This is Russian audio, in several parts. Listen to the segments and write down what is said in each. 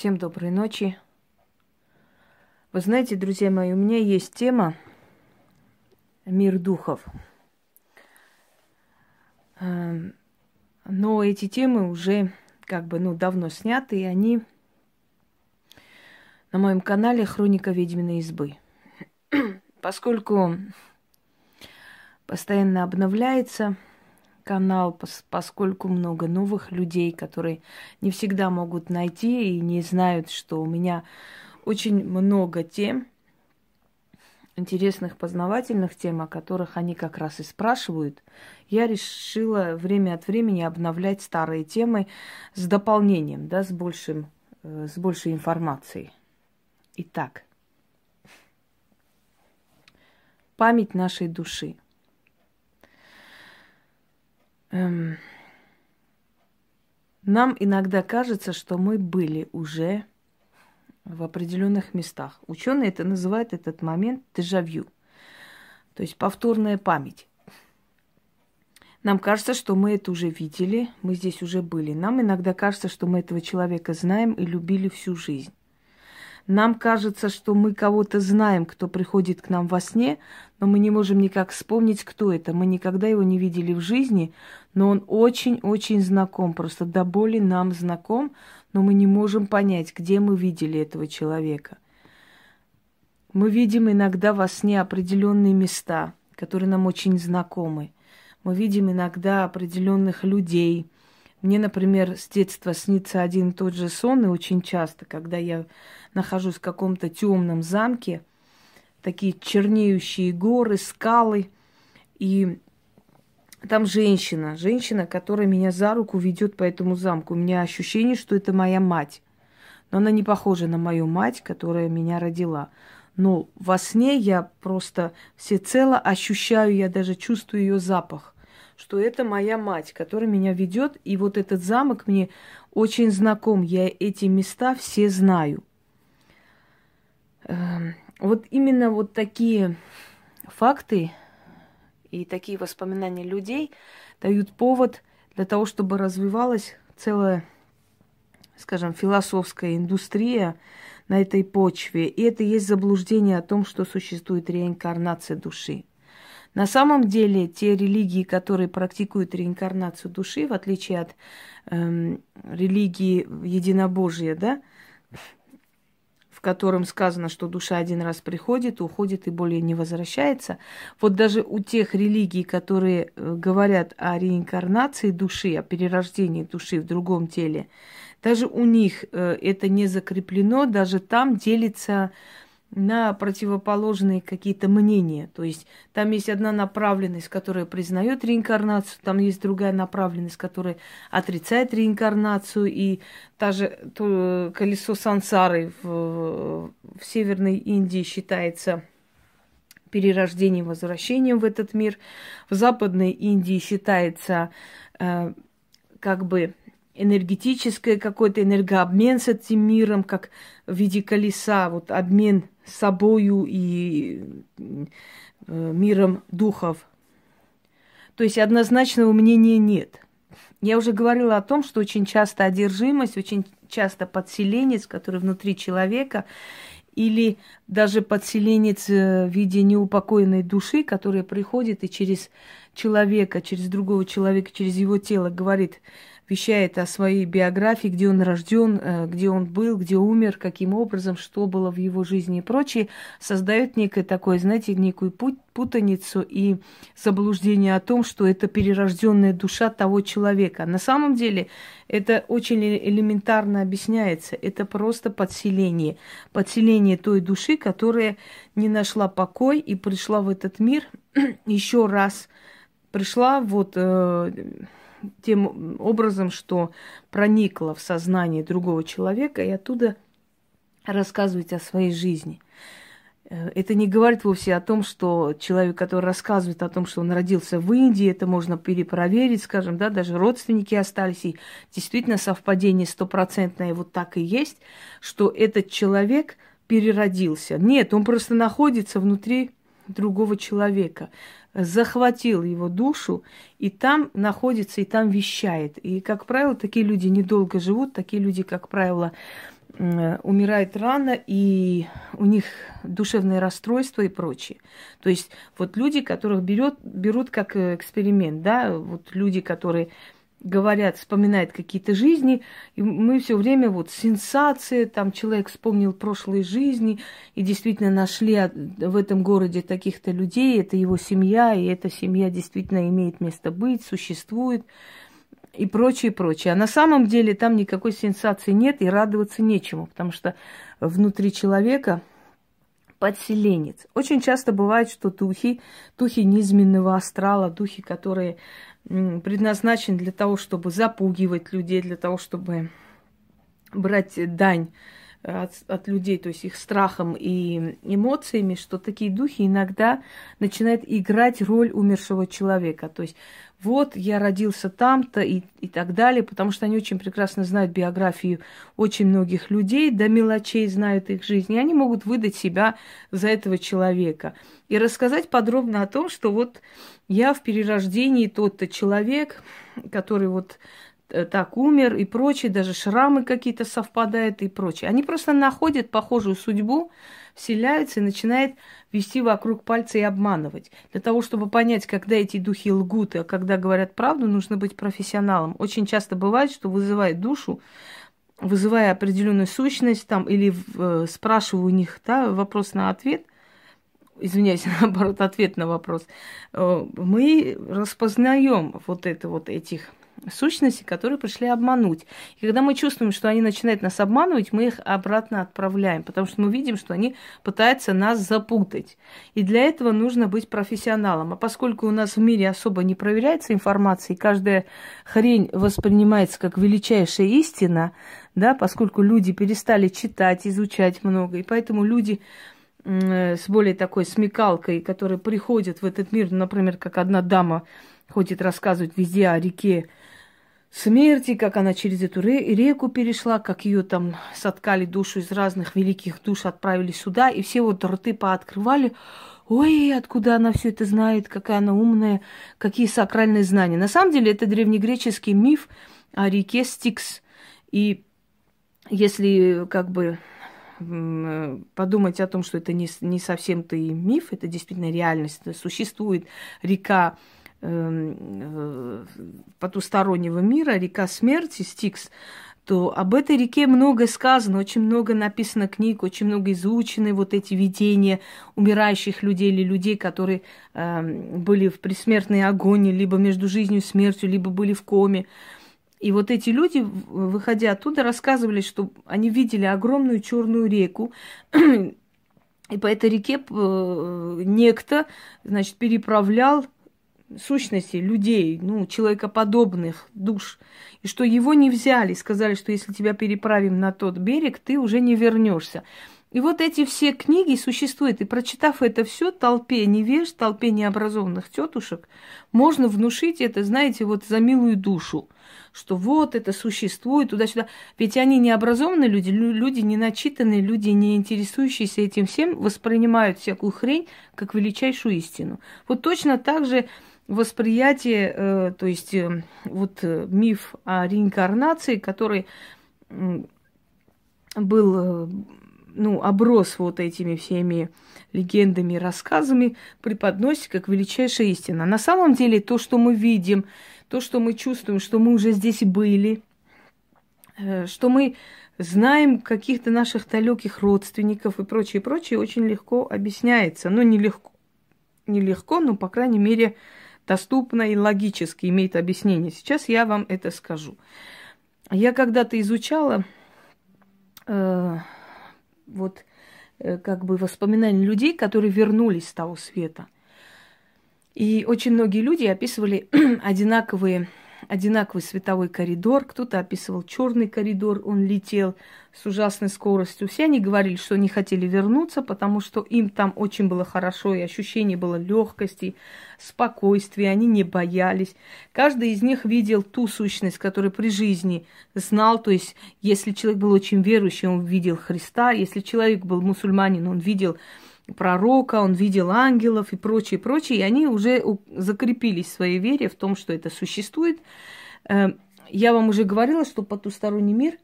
Всем доброй ночи. Вы знаете, друзья мои, у меня есть тема «Мир духов». Эм, но эти темы уже как бы, ну, давно сняты, и они на моем канале «Хроника ведьминой избы». Поскольку постоянно обновляется канал, поскольку много новых людей, которые не всегда могут найти и не знают, что у меня очень много тем, интересных, познавательных тем, о которых они как раз и спрашивают, я решила время от времени обновлять старые темы с дополнением, да, с, большим, э, с большей информацией. Итак, память нашей души – Эм, нам иногда кажется, что мы были уже в определенных местах. Ученые это называют этот момент дежавю, то есть повторная память. Нам кажется, что мы это уже видели, мы здесь уже были. Нам иногда кажется, что мы этого человека знаем и любили всю жизнь. Нам кажется, что мы кого-то знаем, кто приходит к нам во сне, но мы не можем никак вспомнить, кто это. Мы никогда его не видели в жизни, но он очень-очень знаком, просто до боли нам знаком, но мы не можем понять, где мы видели этого человека. Мы видим иногда во сне определенные места, которые нам очень знакомы. Мы видим иногда определенных людей. Мне, например, с детства снится один и тот же сон, и очень часто, когда я нахожусь в каком-то темном замке, такие чернеющие горы, скалы, и там женщина, женщина, которая меня за руку ведет по этому замку. У меня ощущение, что это моя мать. Но она не похожа на мою мать, которая меня родила. Но во сне я просто всецело ощущаю, я даже чувствую ее запах, что это моя мать, которая меня ведет. И вот этот замок мне очень знаком. Я эти места все знаю. Эм, вот именно вот такие факты и такие воспоминания людей дают повод для того, чтобы развивалась целая, скажем, философская индустрия на этой почве. И это есть заблуждение о том, что существует реинкарнация души. На самом деле, те религии, которые практикуют реинкарнацию души, в отличие от эм, религии единобожия, да, в котором сказано, что душа один раз приходит, уходит и более не возвращается. Вот даже у тех религий, которые э, говорят о реинкарнации души, о перерождении души в другом теле, даже у них э, это не закреплено, даже там делится на противоположные какие-то мнения. То есть там есть одна направленность, которая признает реинкарнацию, там есть другая направленность, которая отрицает реинкарнацию. И даже то колесо сансары в, в Северной Индии считается перерождением, возвращением в этот мир. В Западной Индии считается э, как бы энергетическое какой-то энергообмен с этим миром, как в виде колеса, вот обмен собою и э, миром духов. То есть однозначного мнения нет. Я уже говорила о том, что очень часто одержимость, очень часто подселенец, который внутри человека, или даже подселенец э, в виде неупокоенной души, которая приходит и через человека, через другого человека, через его тело говорит, вещает о своей биографии, где он рожден, э, где он был, где умер, каким образом, что было в его жизни и прочее, создает некое такое, знаете, некую путаницу и заблуждение о том, что это перерожденная душа того человека. На самом деле это очень элементарно объясняется. Это просто подселение. Подселение той души, которая не нашла покой и пришла в этот мир еще раз. Пришла вот э, тем образом, что проникла в сознание другого человека и оттуда рассказывать о своей жизни. Э, это не говорит вовсе о том, что человек, который рассказывает о том, что он родился в Индии, это можно перепроверить, скажем, да, даже родственники остались, и действительно совпадение стопроцентное вот так и есть, что этот человек переродился. Нет, он просто находится внутри другого человека захватил его душу, и там находится, и там вещает. И, как правило, такие люди недолго живут, такие люди, как правило, умирает рано, и у них душевное расстройство и прочее. То есть вот люди, которых берет, берут как э, эксперимент, да, вот люди, которые говорят, вспоминают какие-то жизни, и мы все время вот сенсация, там человек вспомнил прошлые жизни, и действительно нашли в этом городе таких-то людей, это его семья, и эта семья действительно имеет место быть, существует и прочее, прочее. А на самом деле там никакой сенсации нет и радоваться нечему, потому что внутри человека подселенец. Очень часто бывает, что духи, духи низменного астрала, духи, которые предназначены для того, чтобы запугивать людей, для того, чтобы брать дань от, от людей, то есть их страхом и эмоциями, что такие духи иногда начинают играть роль умершего человека. То есть вот я родился там-то и, и так далее, потому что они очень прекрасно знают биографию очень многих людей, до мелочей знают их жизнь, и они могут выдать себя за этого человека. И рассказать подробно о том, что вот я в перерождении тот-то человек, который вот так умер и прочее, даже шрамы какие-то совпадают и прочее. Они просто находят похожую судьбу, вселяются и начинают вести вокруг пальца и обманывать. Для того, чтобы понять, когда эти духи лгут, а когда говорят правду, нужно быть профессионалом. Очень часто бывает, что вызывает душу, вызывая определенную сущность там, или э, спрашиваю у них да, вопрос на ответ, извиняюсь, наоборот, ответ на вопрос, э, мы распознаем вот это вот этих сущности, которые пришли обмануть. И когда мы чувствуем, что они начинают нас обманывать, мы их обратно отправляем, потому что мы видим, что они пытаются нас запутать. И для этого нужно быть профессионалом. А поскольку у нас в мире особо не проверяется информация, и каждая хрень воспринимается как величайшая истина, да, поскольку люди перестали читать, изучать много, и поэтому люди с более такой смекалкой, которые приходят в этот мир, например, как одна дама ходит рассказывать везде о реке смерти, как она через эту реку перешла, как ее там соткали душу из разных великих душ, отправили сюда, и все вот рты пооткрывали. Ой, откуда она все это знает, какая она умная, какие сакральные знания. На самом деле это древнегреческий миф о реке Стикс. И если как бы подумать о том, что это не, не совсем-то и миф, это действительно реальность, существует река потустороннего мира, река смерти, Стикс, то об этой реке много сказано, очень много написано книг, очень много изучены вот эти видения умирающих людей или людей, которые э, были в предсмертной агонии, либо между жизнью и смертью, либо были в коме. И вот эти люди, выходя оттуда, рассказывали, что они видели огромную черную реку, и по этой реке э, некто, значит, переправлял сущности людей, ну, человекоподобных душ, и что его не взяли, сказали, что если тебя переправим на тот берег, ты уже не вернешься. И вот эти все книги существуют, и прочитав это все толпе невеж, толпе необразованных тетушек, можно внушить это, знаете, вот за милую душу, что вот это существует туда-сюда. Ведь они необразованные люди, люди не начитанные, люди, не интересующиеся этим всем, воспринимают всякую хрень как величайшую истину. Вот точно так же восприятие, э, то есть э, вот э, миф о реинкарнации, который был, ну, оброс вот этими всеми легендами, рассказами, преподносит как величайшая истина. На самом деле то, что мы видим, то, что мы чувствуем, что мы уже здесь были, что мы знаем каких-то наших далеких родственников и прочее, прочее, очень легко объясняется. Ну, нелегко, нелегко, но, по крайней мере, доступно и логически имеет объяснение. Сейчас я вам это скажу. Я когда-то изучала э, вот э, как бы воспоминания людей, которые вернулись с того света. И очень многие люди описывали одинаковые одинаковый световой коридор, кто-то описывал черный коридор, он летел с ужасной скоростью. Все они говорили, что не хотели вернуться, потому что им там очень было хорошо, и ощущение было легкости, спокойствия, они не боялись. Каждый из них видел ту сущность, которую при жизни знал, то есть если человек был очень верующий, он видел Христа, если человек был мусульманин, он видел пророка, он видел ангелов и прочее, прочее, и они уже закрепились в своей вере в том, что это существует. Э, я вам уже говорила, что потусторонний мир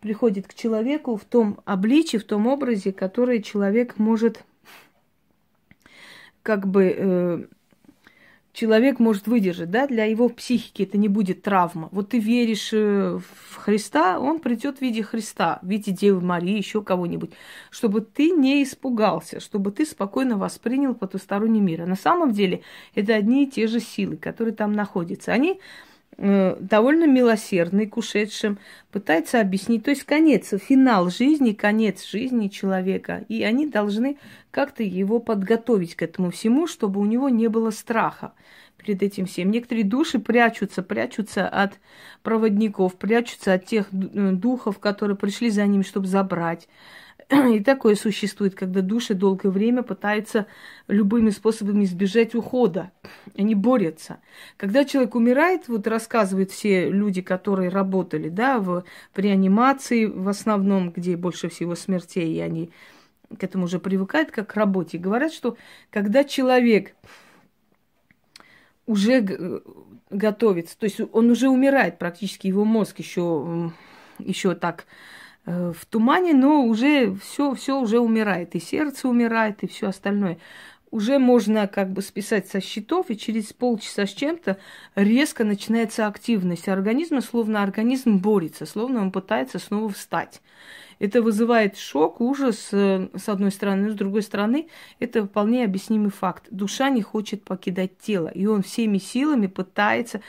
приходит к человеку в том обличии, в том образе, который человек может как бы э, человек может выдержать, да, для его психики это не будет травма. Вот ты веришь э, в Христа, он придет в виде Христа, в виде Девы Марии, еще кого-нибудь, чтобы ты не испугался, чтобы ты спокойно воспринял потусторонний мир. А на самом деле это одни и те же силы, которые там находятся. Они довольно милосердный к ушедшим, пытается объяснить, то есть конец, финал жизни, конец жизни человека, и они должны как-то его подготовить к этому всему, чтобы у него не было страха перед этим всем. Некоторые души прячутся, прячутся от проводников, прячутся от тех э, духов, которые пришли за ними, чтобы забрать. И такое существует, когда души долгое время пытаются любыми способами избежать ухода. Они борются. Когда человек умирает, вот рассказывают все люди, которые работали да, в, в реанимации, в основном, где больше всего смертей, и они к этому уже привыкают, как к работе. Говорят, что когда человек уже готовится, то есть он уже умирает практически, его мозг еще, еще так в тумане, но уже все, все уже умирает, и сердце умирает, и все остальное. Уже можно как бы списать со счетов, и через полчаса с чем-то резко начинается активность организма, словно организм борется, словно он пытается снова встать. Это вызывает шок, ужас, э, с одной стороны, но с другой стороны, это вполне объяснимый факт. Душа не хочет покидать тело, и он всеми силами пытается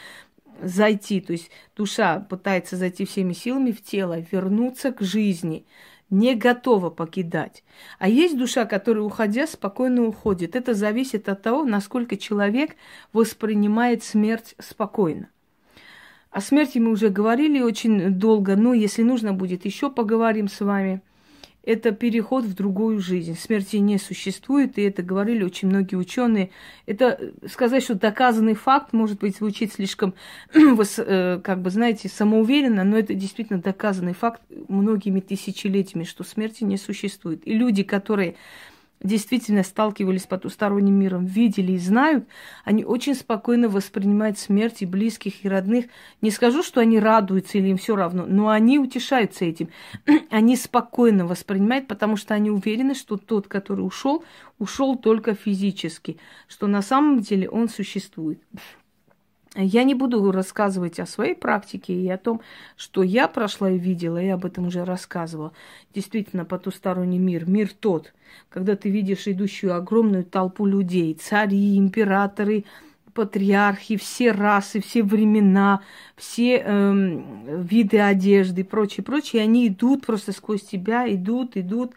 зайти, то есть душа пытается зайти всеми силами в тело, вернуться к жизни, не готова покидать. А есть душа, которая, уходя, спокойно уходит. Это зависит от того, насколько человек воспринимает смерть спокойно. О смерти мы уже говорили очень долго, но если нужно будет, еще поговорим с вами – это переход в другую жизнь. Смерти не существует, и это говорили очень многие ученые. Это э, сказать, что доказанный факт, может быть, звучит слишком, э, как бы, знаете, самоуверенно, но это действительно доказанный факт многими тысячелетиями, что смерти не существует. И люди, которые действительно сталкивались с потусторонним миром, видели и знают, они очень спокойно воспринимают смерть и близких, и родных. Не скажу, что они радуются или им все равно, но они утешаются этим. они спокойно воспринимают, потому что они уверены, что тот, который ушел, ушел только физически, что на самом деле он существует. Я не буду рассказывать о своей практике и о том, что я прошла и видела, я об этом уже рассказывала. Действительно, потусторонний мир, мир тот, когда ты видишь идущую огромную толпу людей, цари, императоры, патриархи, все расы, все времена, все эм, виды одежды и прочее, прочее, они идут просто сквозь тебя, идут, идут,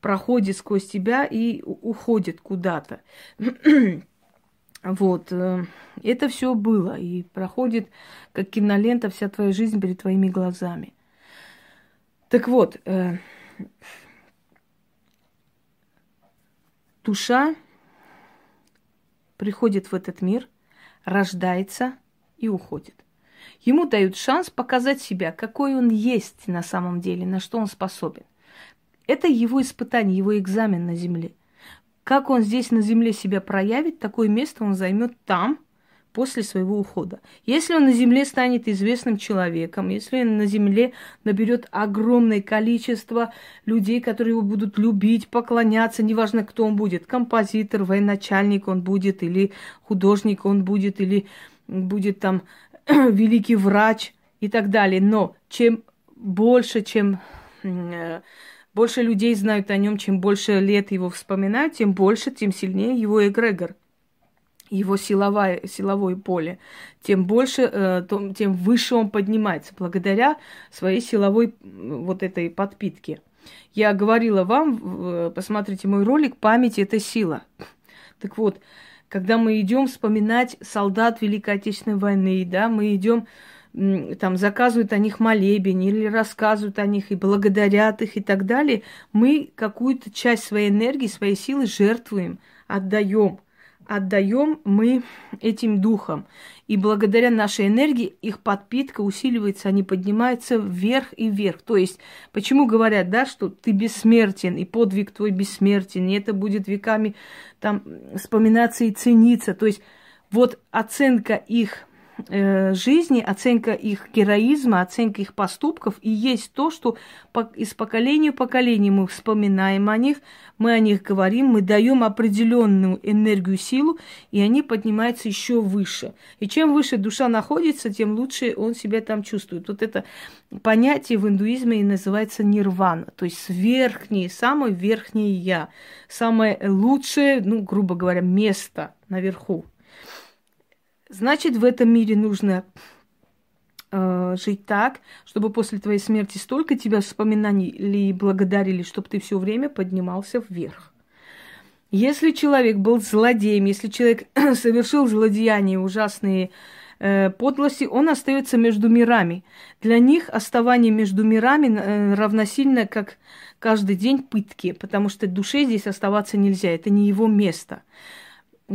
проходят сквозь тебя и уходят куда-то. Вот. Э, это все было. И проходит, как кинолента, вся твоя жизнь перед твоими глазами. Так вот, э, душа приходит в этот мир, рождается и уходит. Ему дают шанс показать себя, какой он есть на самом деле, на что он способен. Это его испытание, его экзамен на земле – как он здесь на земле себя проявит, такое место он займет там, после своего ухода. Если он на земле станет известным человеком, если он на земле наберет огромное количество людей, которые его будут любить, поклоняться, неважно, кто он будет, композитор, военачальник он будет, или художник он будет, или будет там великий врач и так далее. Но чем больше, чем э, больше людей знают о нем, чем больше лет его вспоминают, тем больше, тем сильнее его эгрегор, его силовое, силовое поле, тем больше, э, тем выше он поднимается, благодаря своей силовой вот этой подпитке. Я говорила вам, посмотрите мой ролик «Память – это сила». Так вот, когда мы идем вспоминать солдат Великой Отечественной войны, да, мы идем там заказывают о них молебен или рассказывают о них и благодарят их и так далее, мы какую-то часть своей энергии, своей силы жертвуем, отдаем. Отдаем мы этим духам. И благодаря нашей энергии их подпитка усиливается, они поднимаются вверх и вверх. То есть, почему говорят, да, что ты бессмертен, и подвиг твой бессмертен, и это будет веками там вспоминаться и цениться. То есть, вот оценка их жизни, оценка их героизма, оценка их поступков и есть то, что из поколения в поколение мы вспоминаем о них, мы о них говорим, мы даем определенную энергию, силу, и они поднимаются еще выше. И чем выше душа находится, тем лучше он себя там чувствует. Вот это понятие в индуизме и называется нирвана, то есть верхнее, самое верхнее я, самое лучшее, ну, грубо говоря, место наверху. Значит, в этом мире нужно э, жить так, чтобы после твоей смерти столько тебя вспоминаний и благодарили, чтобы ты все время поднимался вверх. Если человек был злодеем, если человек совершил злодеяния ужасные э, подлости, он остается между мирами. Для них оставание между мирами э, равносильно как каждый день пытки, потому что душе здесь оставаться нельзя, это не его место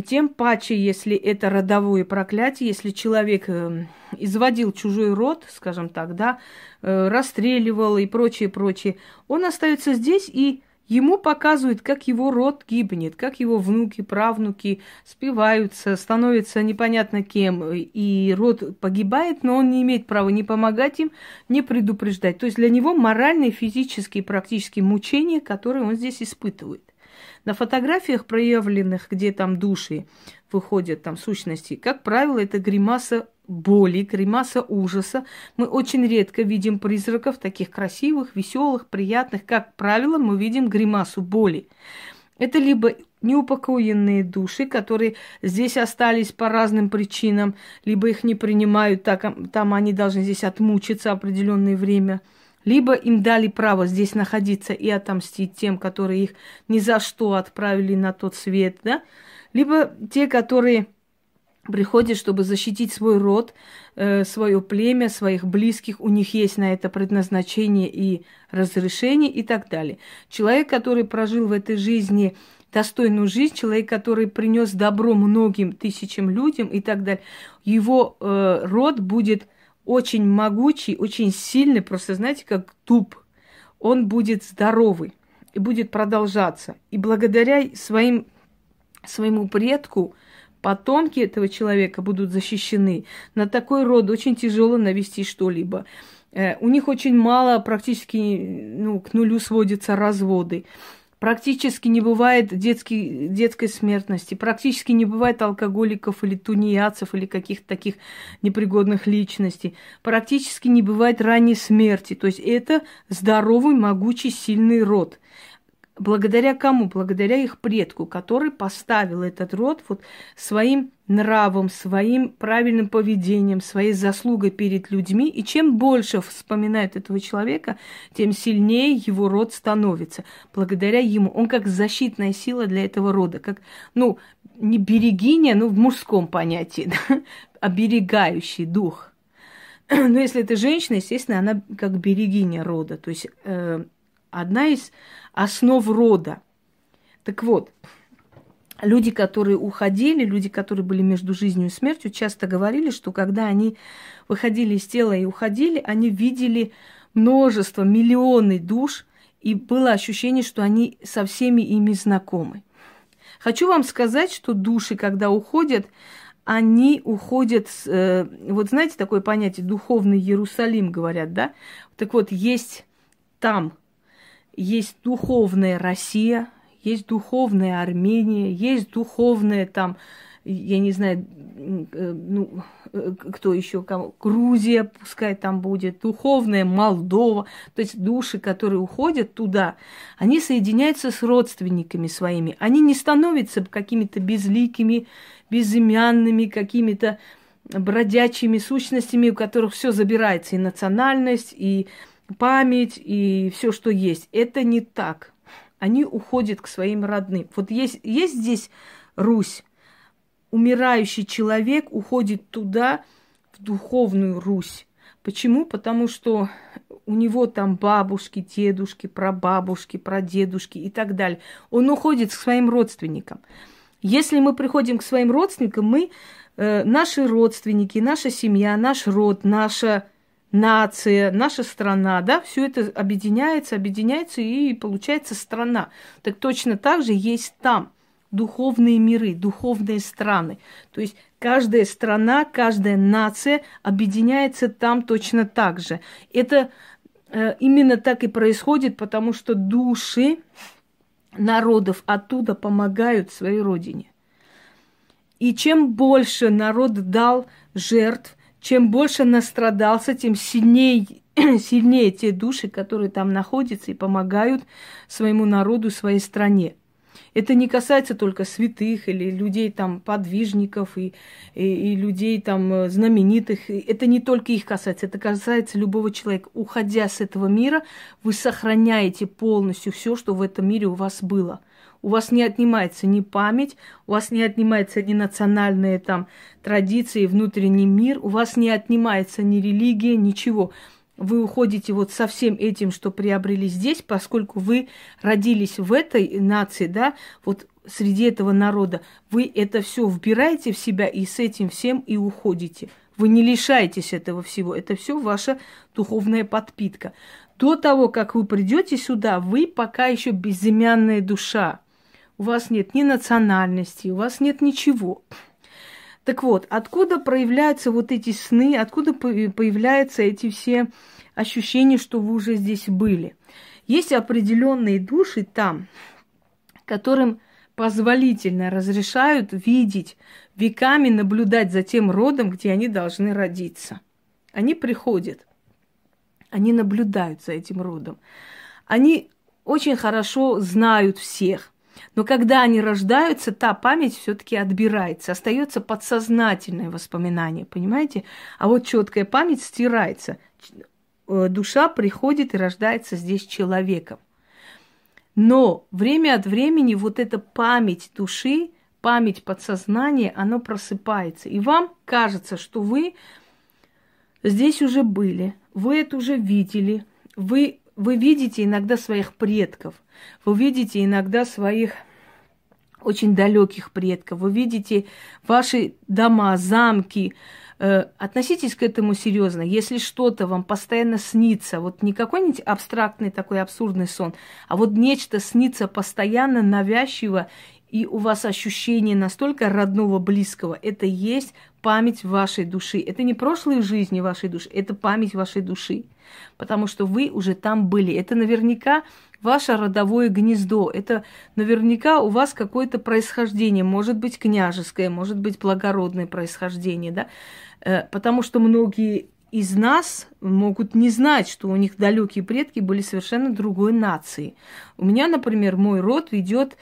тем паче, если это родовое проклятие, если человек э, изводил чужой род, скажем так, да, э, расстреливал и прочее, прочее, он остается здесь и ему показывают, как его род гибнет, как его внуки, правнуки спиваются, становятся непонятно кем, и род погибает, но он не имеет права ни помогать им, ни предупреждать. То есть для него моральные, физические, практические мучения, которые он здесь испытывает. На фотографиях, проявленных, где там души выходят, там сущности, как правило, это гримаса боли, гримаса ужаса. Мы очень редко видим призраков таких красивых, веселых, приятных. Как правило, мы видим гримасу боли. Это либо неупокоенные души, которые здесь остались по разным причинам, либо их не принимают, так, там они должны здесь отмучиться определенное время – либо им дали право здесь находиться и отомстить тем, которые их ни за что отправили на тот свет, да, либо те, которые приходят, чтобы защитить свой род, э, свое племя, своих близких, у них есть на это предназначение и разрешение и так далее. Человек, который прожил в этой жизни достойную жизнь, человек, который принес добро многим тысячам людям и так далее, его э, род будет очень могучий, очень сильный, просто знаете, как дуб. Он будет здоровый и будет продолжаться. И благодаря своим, своему предку потомки этого человека будут защищены. На такой род очень тяжело навести что-либо. Э, у них очень мало, практически ну, к нулю сводятся разводы. Практически не бывает детский, детской смертности, практически не бывает алкоголиков или тунеядцев или каких-то таких непригодных личностей. Практически не бывает ранней смерти. То есть это здоровый, могучий, сильный род. Благодаря кому? Благодаря их предку, который поставил этот род вот своим нравом, своим правильным поведением, своей заслугой перед людьми. И чем больше вспоминает этого человека, тем сильнее его род становится. Благодаря ему. Он как защитная сила для этого рода. Как, ну, не берегиня, ну, в мужском понятии, да? оберегающий дух. Но если это женщина, естественно, она как берегиня рода. То есть э, одна из основ рода. Так вот, люди, которые уходили, люди, которые были между жизнью и смертью, часто говорили, что когда они выходили из тела и уходили, они видели множество, миллионы душ, и было ощущение, что они со всеми ими знакомы. Хочу вам сказать, что души, когда уходят, они уходят, э, вот знаете такое понятие, духовный Иерусалим, говорят, да? Так вот, есть там есть духовная Россия, есть духовная Армения, есть духовная там, я не знаю, э, ну, э, кто еще, Грузия, пускай там будет, духовная Молдова, то есть души, которые уходят туда, они соединяются с родственниками своими, они не становятся какими-то безликими, безымянными, какими-то бродячими сущностями, у которых все забирается, и национальность, и память и все, что есть. Это не так. Они уходят к своим родным. Вот есть, есть здесь Русь. Умирающий человек уходит туда, в духовную Русь. Почему? Потому что у него там бабушки, дедушки, прабабушки, прадедушки и так далее. Он уходит к своим родственникам. Если мы приходим к своим родственникам, мы, э, наши родственники, наша семья, наш род, наша нация, наша страна, да, все это объединяется, объединяется и получается страна. Так точно так же есть там духовные миры, духовные страны. То есть Каждая страна, каждая нация объединяется там точно так же. Это э, именно так и происходит, потому что души народов оттуда помогают своей родине. И чем больше народ дал жертв, чем больше настрадался, тем сильнее, сильнее те души, которые там находятся и помогают своему народу, своей стране. Это не касается только святых или людей там подвижников и, и, и людей там э, знаменитых. Это не только их касается, это касается любого человека. Уходя с этого мира, вы сохраняете полностью все, что в этом мире у вас было. У вас не отнимается ни память, у вас не отнимается ни национальные там традиции, внутренний мир, у вас не отнимается ни религия, ничего вы уходите вот со всем этим, что приобрели здесь, поскольку вы родились в этой нации, да, вот среди этого народа, вы это все вбираете в себя и с этим всем и уходите. Вы не лишаетесь этого всего. Это все ваша духовная подпитка. До того, как вы придете сюда, вы пока еще безымянная душа. У вас нет ни национальности, у вас нет ничего. Так вот, откуда проявляются вот эти сны, откуда появляются эти все ощущения, что вы уже здесь были? Есть определенные души там, которым позволительно разрешают видеть, веками наблюдать за тем родом, где они должны родиться. Они приходят, они наблюдают за этим родом. Они очень хорошо знают всех – но когда они рождаются, та память все-таки отбирается, остается подсознательное воспоминание, понимаете? А вот четкая память стирается. Э, душа приходит и рождается здесь человеком. Но время от времени вот эта память души, память подсознания, оно просыпается. И вам кажется, что вы здесь уже были, вы это уже видели, вы, вы видите иногда своих предков, вы видите иногда своих очень далеких предков. Вы видите ваши дома, замки. Э, относитесь к этому серьезно. Если что-то вам постоянно снится, вот не какой-нибудь абстрактный такой абсурдный сон, а вот нечто снится постоянно, навязчиво, и у вас ощущение настолько родного, близкого, это есть память вашей души. Это не прошлые жизни вашей души, это память вашей души. Потому что вы уже там были. Это наверняка ваше родовое гнездо. Это наверняка у вас какое-то происхождение, может быть княжеское, может быть благородное происхождение, да, э, потому что многие из нас могут не знать, что у них далекие предки были совершенно другой нации. У меня, например, мой род ведет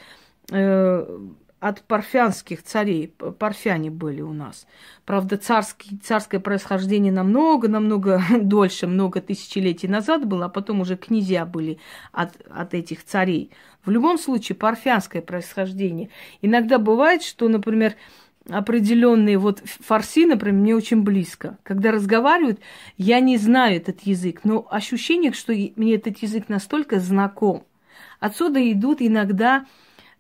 э, от парфянских царей. Парфяне были у нас. Правда, царский, царское происхождение намного-намного дольше, много тысячелетий назад было, а потом уже князья были от, от этих царей. В любом случае, парфянское происхождение. Иногда бывает, что, например, определенные вот фарси, например, мне очень близко. Когда разговаривают, я не знаю этот язык, но ощущение, что мне этот язык настолько знаком. Отсюда идут иногда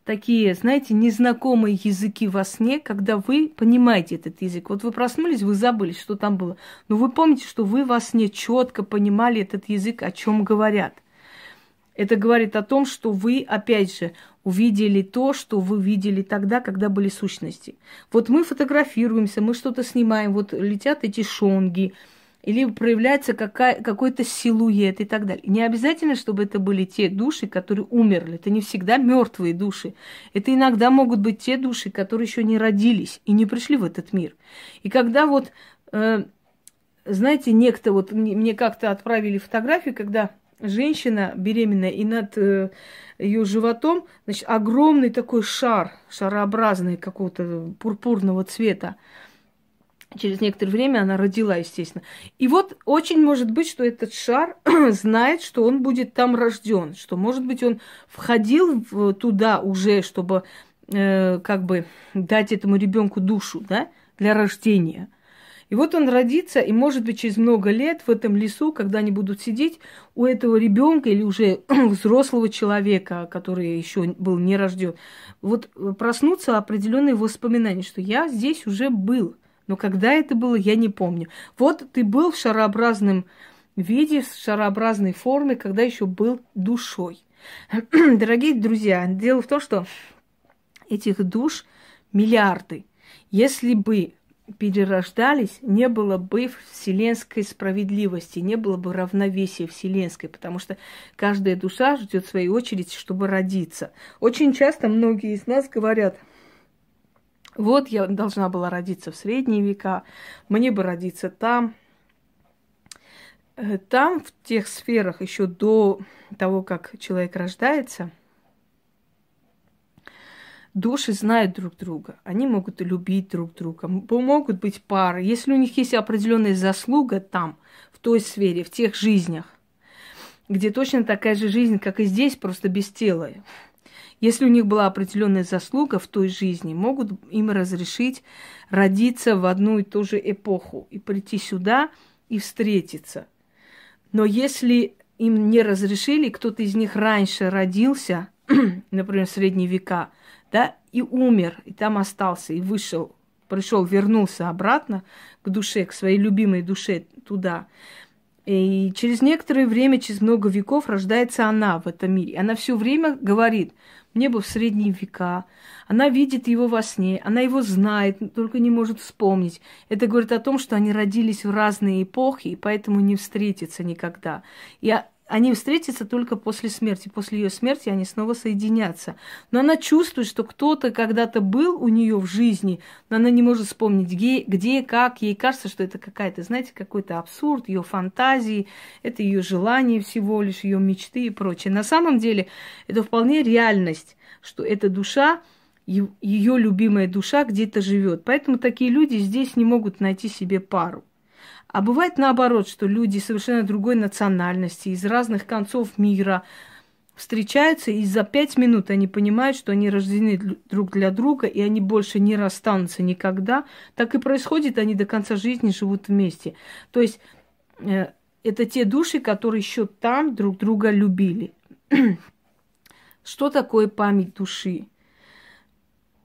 такие, знаете, незнакомые языки во сне, когда вы понимаете этот язык. Вот вы проснулись, вы забыли, что там было. Но вы помните, что вы во сне четко понимали этот язык, о чем говорят. Это говорит о том, что вы, опять же, увидели то, что вы видели тогда, когда были сущности. Вот мы фотографируемся, мы что-то снимаем, вот летят эти шонги, или проявляется какая, какой-то силуэт и так далее. Не обязательно, чтобы это были те души, которые умерли. Это не всегда мертвые души. Это иногда могут быть те души, которые еще не родились и не пришли в этот мир. И когда вот, э, знаете, некто, вот мне как-то отправили фотографию, когда женщина беременная, и над э, ее животом, значит, огромный такой шар, шарообразный какого-то пурпурного цвета. Через некоторое время она родила, естественно. И вот очень может быть, что этот шар знает, что он будет там рожден, что, может быть, он входил в, туда уже, чтобы э, как бы дать этому ребенку душу, да, для рождения. И вот он родится, и, может быть, через много лет в этом лесу, когда они будут сидеть, у этого ребенка или уже взрослого человека, который еще был не рожден, вот проснутся определенные воспоминания, что я здесь уже был – но когда это было, я не помню. Вот ты был в шарообразном виде, в шарообразной форме, когда еще был душой. Дорогие друзья, дело в том, что этих душ миллиарды. Если бы перерождались, не было бы вселенской справедливости, не было бы равновесия вселенской, потому что каждая душа ждет своей очереди, чтобы родиться. Очень часто многие из нас говорят, вот я должна была родиться в средние века, мне бы родиться там. Э, там, в тех сферах, еще до того, как человек рождается – души знают друг друга, они могут любить друг друга, могут быть пары. Если у них есть определенная заслуга там, в той сфере, в тех жизнях, где точно такая же жизнь, как и здесь, просто без тела. Если у них была определенная заслуга в той жизни, могут им разрешить родиться в одну и ту же эпоху и прийти сюда и встретиться. Но если им не разрешили, кто-то из них раньше родился, например, в средние века, да, и умер, и там остался, и вышел, пришел, вернулся обратно к душе, к своей любимой душе туда. И через некоторое время, через много веков рождается она в этом мире. Она все время говорит, мне бы в средние века. Она видит его во сне, она его знает, только не может вспомнить. Это говорит о том, что они родились в разные эпохи, и поэтому не встретятся никогда. И они встретятся только после смерти. После ее смерти они снова соединятся. Но она чувствует, что кто-то когда-то был у нее в жизни, но она не может вспомнить, где, где, как. Ей кажется, что это какая-то, знаете, какой-то абсурд, ее фантазии, это ее желание всего лишь, ее мечты и прочее. На самом деле это вполне реальность, что эта душа, ее любимая душа где-то живет. Поэтому такие люди здесь не могут найти себе пару. А бывает наоборот, что люди совершенно другой национальности, из разных концов мира встречаются, и за пять минут они понимают, что они рождены друг для друга, и они больше не расстанутся никогда. Так и происходит, они до конца жизни живут вместе. То есть э, это те души, которые еще там друг друга любили. Что такое память души?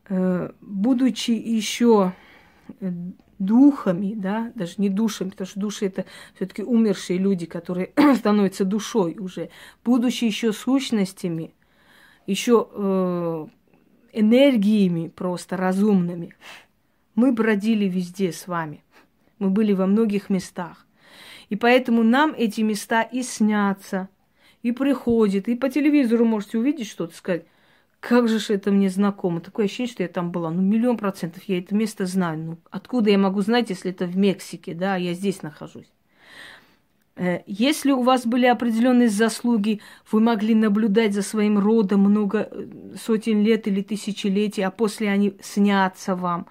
Э, будучи еще духами, да, даже не душами, потому что души это все-таки умершие люди, которые становятся душой уже, будучи еще сущностями, еще э, энергиями просто разумными. Мы бродили везде с вами. Мы были во многих местах. И поэтому нам эти места и снятся, и приходят, и по телевизору можете увидеть что-то, сказать, как же это мне знакомо. Такое ощущение, что я там была. Ну, миллион процентов я это место знаю. Ну, откуда я могу знать, если это в Мексике, да, я здесь нахожусь? Э, если у вас были определенные заслуги, вы могли наблюдать за своим родом много э, сотен лет или тысячелетий, а после они снятся вам.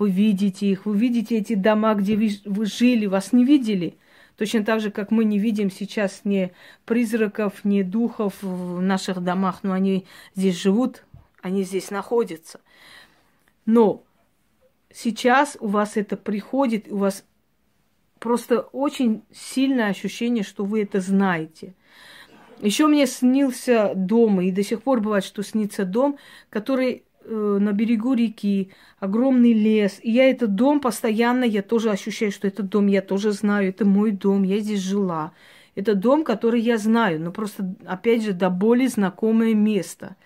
Вы видите их, вы видите эти дома, где вы жили, вас не видели – Точно так же, как мы не видим сейчас ни призраков, ни духов в наших домах, но они здесь живут, они здесь находятся. Но сейчас у вас это приходит, у вас просто очень сильное ощущение, что вы это знаете. Еще мне снился дом, и до сих пор бывает, что снится дом, который на берегу реки, огромный лес. И я этот дом постоянно, я тоже ощущаю, что этот дом я тоже знаю, это мой дом, я здесь жила. Это дом, который я знаю, но просто, опять же, до боли знакомое место.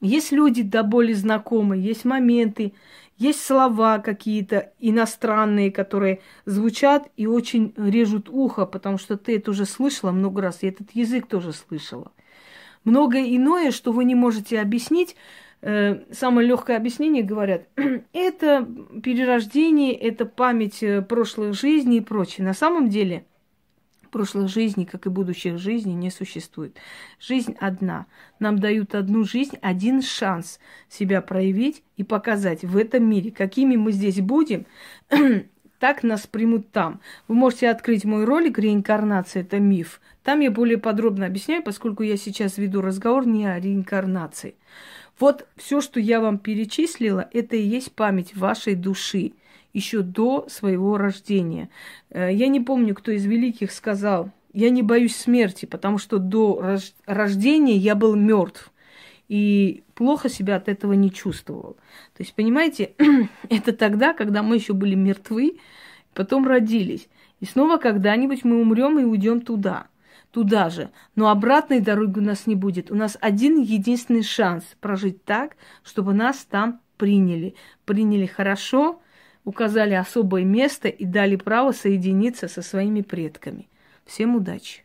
Есть люди до боли знакомые, есть моменты, есть слова какие-то иностранные, которые звучат и очень режут ухо, потому что ты это уже слышала много раз, и этот язык тоже слышала. Многое иное, что вы не можете объяснить, Э, самое легкое объяснение говорят, это перерождение, это память э, прошлых жизней и прочее. На самом деле прошлых жизней, как и будущих жизней, не существует. Жизнь одна. Нам дают одну жизнь, один шанс себя проявить и показать в этом мире, какими мы здесь будем, так нас примут там. Вы можете открыть мой ролик «Реинкарнация – это миф». Там я более подробно объясняю, поскольку я сейчас веду разговор не о реинкарнации. Вот все, что я вам перечислила, это и есть память вашей души еще до своего рождения. Э, я не помню, кто из великих сказал, я не боюсь смерти, потому что до рождения я был мертв и плохо себя от этого не чувствовал. То есть, понимаете, это тогда, когда мы еще были мертвы, потом родились. И снова когда-нибудь мы умрем и уйдем туда туда же. Но обратной дороги у нас не будет. У нас один единственный шанс прожить так, чтобы нас там приняли. Приняли хорошо, указали особое место и дали право соединиться со своими предками. Всем удачи!